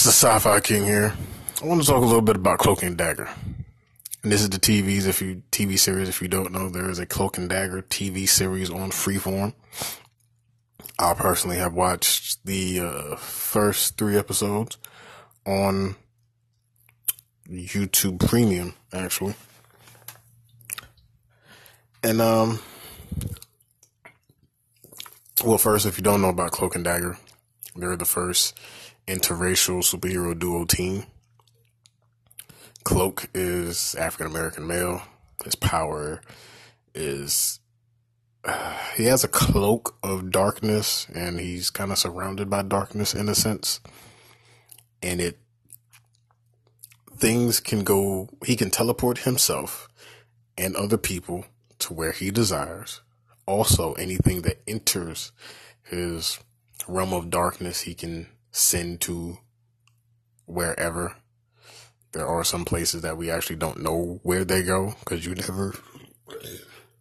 It's the Sci-Fi King here. I want to talk a little bit about Cloak and Dagger. And this is the TVs. If you TV series, if you don't know, there is a Cloak and Dagger TV series on Freeform. I personally have watched the uh, first three episodes on YouTube Premium, actually. And um, well, first, if you don't know about Cloak and Dagger, they're the first interracial superhero duo team. Cloak is African American male. His power is uh, he has a cloak of darkness, and he's kind of surrounded by darkness in a sense. And it things can go. He can teleport himself and other people to where he desires. Also, anything that enters his realm of darkness, he can send to wherever. There are some places that we actually don't know where they go because you never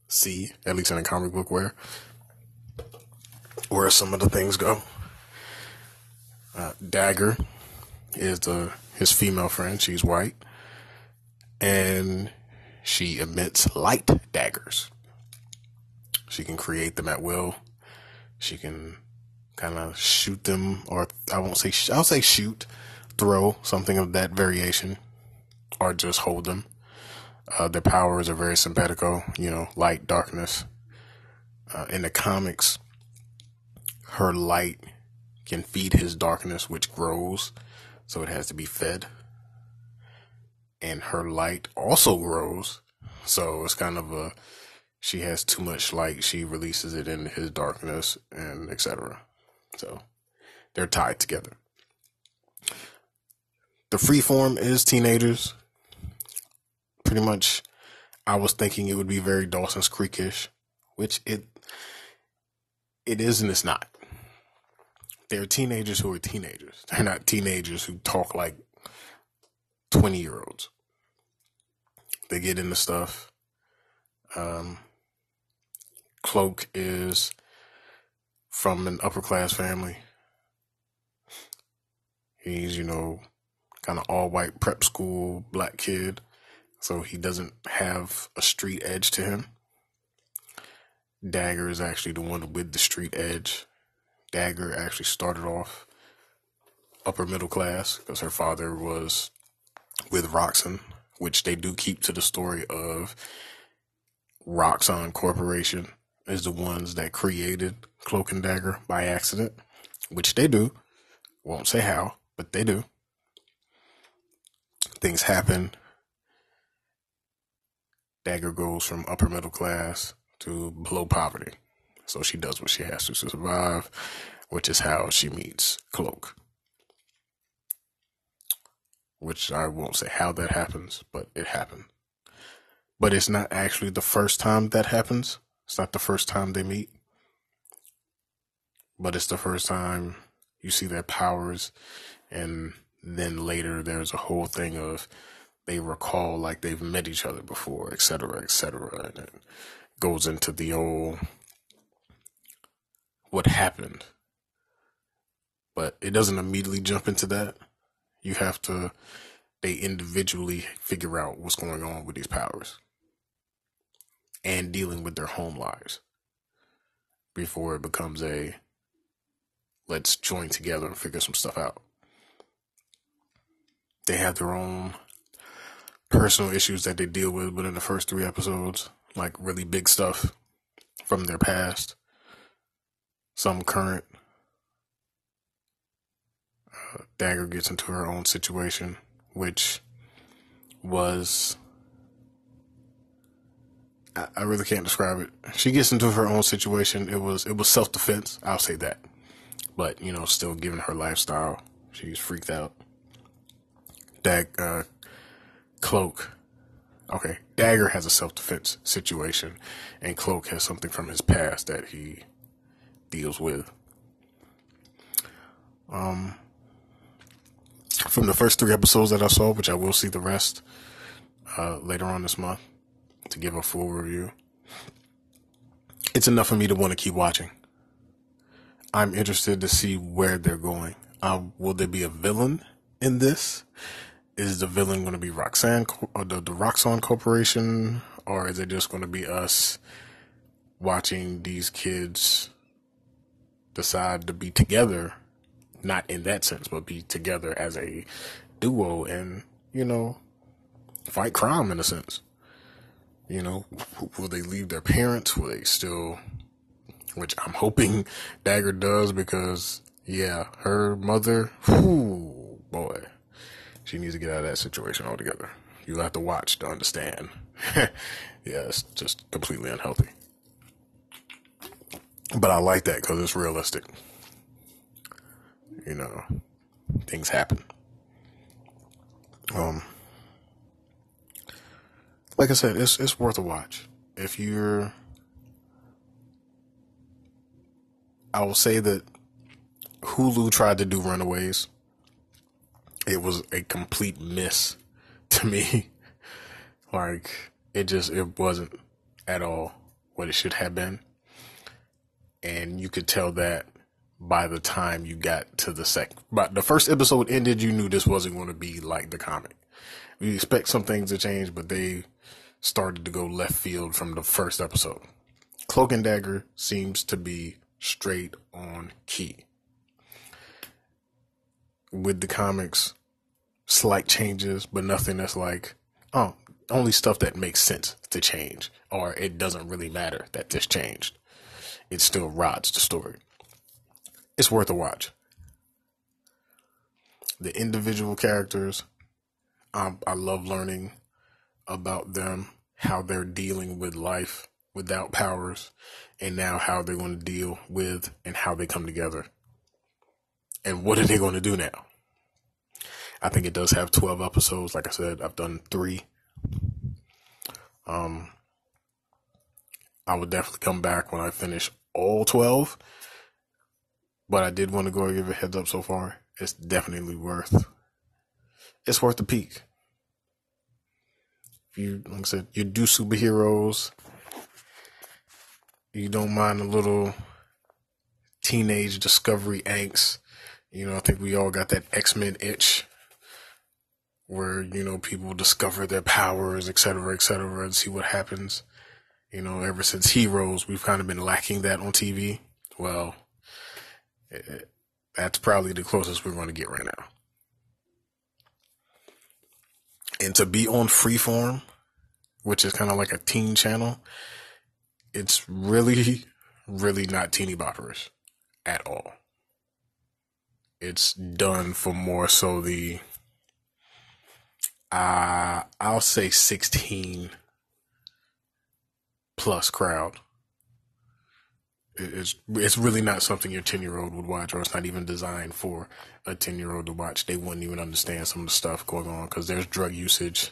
see, at least in a comic book, where where some of the things go. Uh, Dagger is the his female friend. She's white, and she emits light daggers. She can create them at will. She can kind of shoot them, or I won't say I'll say shoot, throw something of that variation, or just hold them. Uh, their powers are very simpatico, you know, light, darkness. Uh, in the comics, her light can feed his darkness, which grows, so it has to be fed. And her light also grows, so it's kind of a she has too much light, she releases it in his darkness, and etc. So they're tied together. The Freeform is teenagers. Pretty much, I was thinking it would be very Dawson's Creekish, which it it is and it's not. They're teenagers who are teenagers. They're not teenagers who talk like twenty year olds. They get into stuff. Um, Cloak is from an upper class family. He's, you know, kind of all white prep school black kid. So he doesn't have a street edge to him. Dagger is actually the one with the street edge. Dagger actually started off upper middle class because her father was with Roxxon, which they do keep to the story of Roxxon Corporation is the ones that created Cloak and Dagger by accident, which they do. Won't say how, but they do. Things happen. Dagger goes from upper middle class to below poverty. So she does what she has to to survive, which is how she meets Cloak. Which I won't say how that happens, but it happened. But it's not actually the first time that happens. It's not the first time they meet, but it's the first time you see their powers. And then later there's a whole thing of they recall like they've met each other before, etc., etc. And it goes into the old what happened. But it doesn't immediately jump into that. You have to, they individually figure out what's going on with these powers and dealing with their home lives before it becomes a let's join together and figure some stuff out. They have their own personal issues that they deal with within the first three episodes, like really big stuff from their past, some current. Uh, Dagger gets into her own situation, which was I, really can't describe it. She gets into her own situation. It was it was self defense. I'll say that, but you know, still given her lifestyle, she's freaked out. Dag uh, cloak. Okay, Dagger has a self defense situation, and Cloak has something from his past that he deals with. Um, from the first three episodes that I saw, which I will see the rest uh, later on this month to give a full review. It's enough for me to want to keep watching. I'm interested to see where they're going. Uh, will there be a villain in this? Is the villain going to be Roxanne or the, the Roxxon Corporation, or is it just going to be us watching these kids decide to be together? Not in that sense, but be together as a duo and, you know, fight crime in a sense. You know, will they leave their parents? Will they still, which I'm hoping Dagger does because, yeah, her mother, whoo, boy, she needs to get out of that situation altogether. You'll have to watch to understand. yeah, it's just completely unhealthy. But I like that because it's realistic. You know, things happen. Um, like I said, it's it's worth a watch. If you're I will say that Hulu tried to do Runaways. It was a complete miss to me. like it just it wasn't at all what it should have been. And you could tell that by the time you got to the second but the first episode ended, you knew this wasn't going to be like the comic. You expect some things to change, but they started to go left field from the first episode. Cloak and Dagger seems to be straight on key. With the comics, slight changes, but nothing that's like, oh, only stuff that makes sense to change, or it doesn't really matter that this changed. It still rods the story. It's worth a watch. The individual characters, um, I love learning about them, how they're dealing with life without powers, and now how they're going to deal with and how they come together. And what are they going to do now? I think it does have 12 episodes. Like I said, I've done three. Um, I will definitely come back when I finish all 12. But I did want to go and give a heads up so far. It's definitely worth, it's worth the peak you, like I said, you do superheroes, you don't mind a little teenage discovery angst. You know, I think we all got that X Men itch where, you know, people discover their powers, et cetera, et cetera, and see what happens. You know, ever since Heroes, we've kind of been lacking that on TV. Well, it, that's probably the closest we're going to get right now. And to be on Freeform, which is kind of like a teen channel, it's really, really not teeny boppers at all. It's done for more so the, uh, I'll say 16 plus crowd. It's it's really not something your ten year old would watch, or it's not even designed for a ten year old to watch. They wouldn't even understand some of the stuff going on because there's drug usage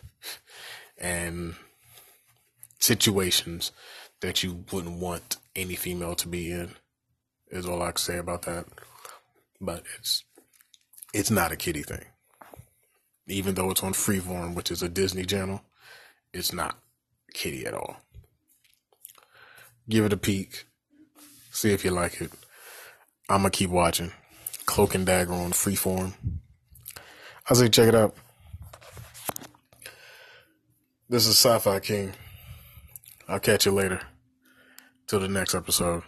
and situations that you wouldn't want any female to be in. Is all I can say about that. But it's it's not a kitty thing. Even though it's on Freeform, which is a Disney channel, it's not kitty at all. Give it a peek. See if you like it. I'm gonna keep watching. Cloak and Dagger on Freeform. I say check it out. This is Sci Fi King. I'll catch you later. Till the next episode.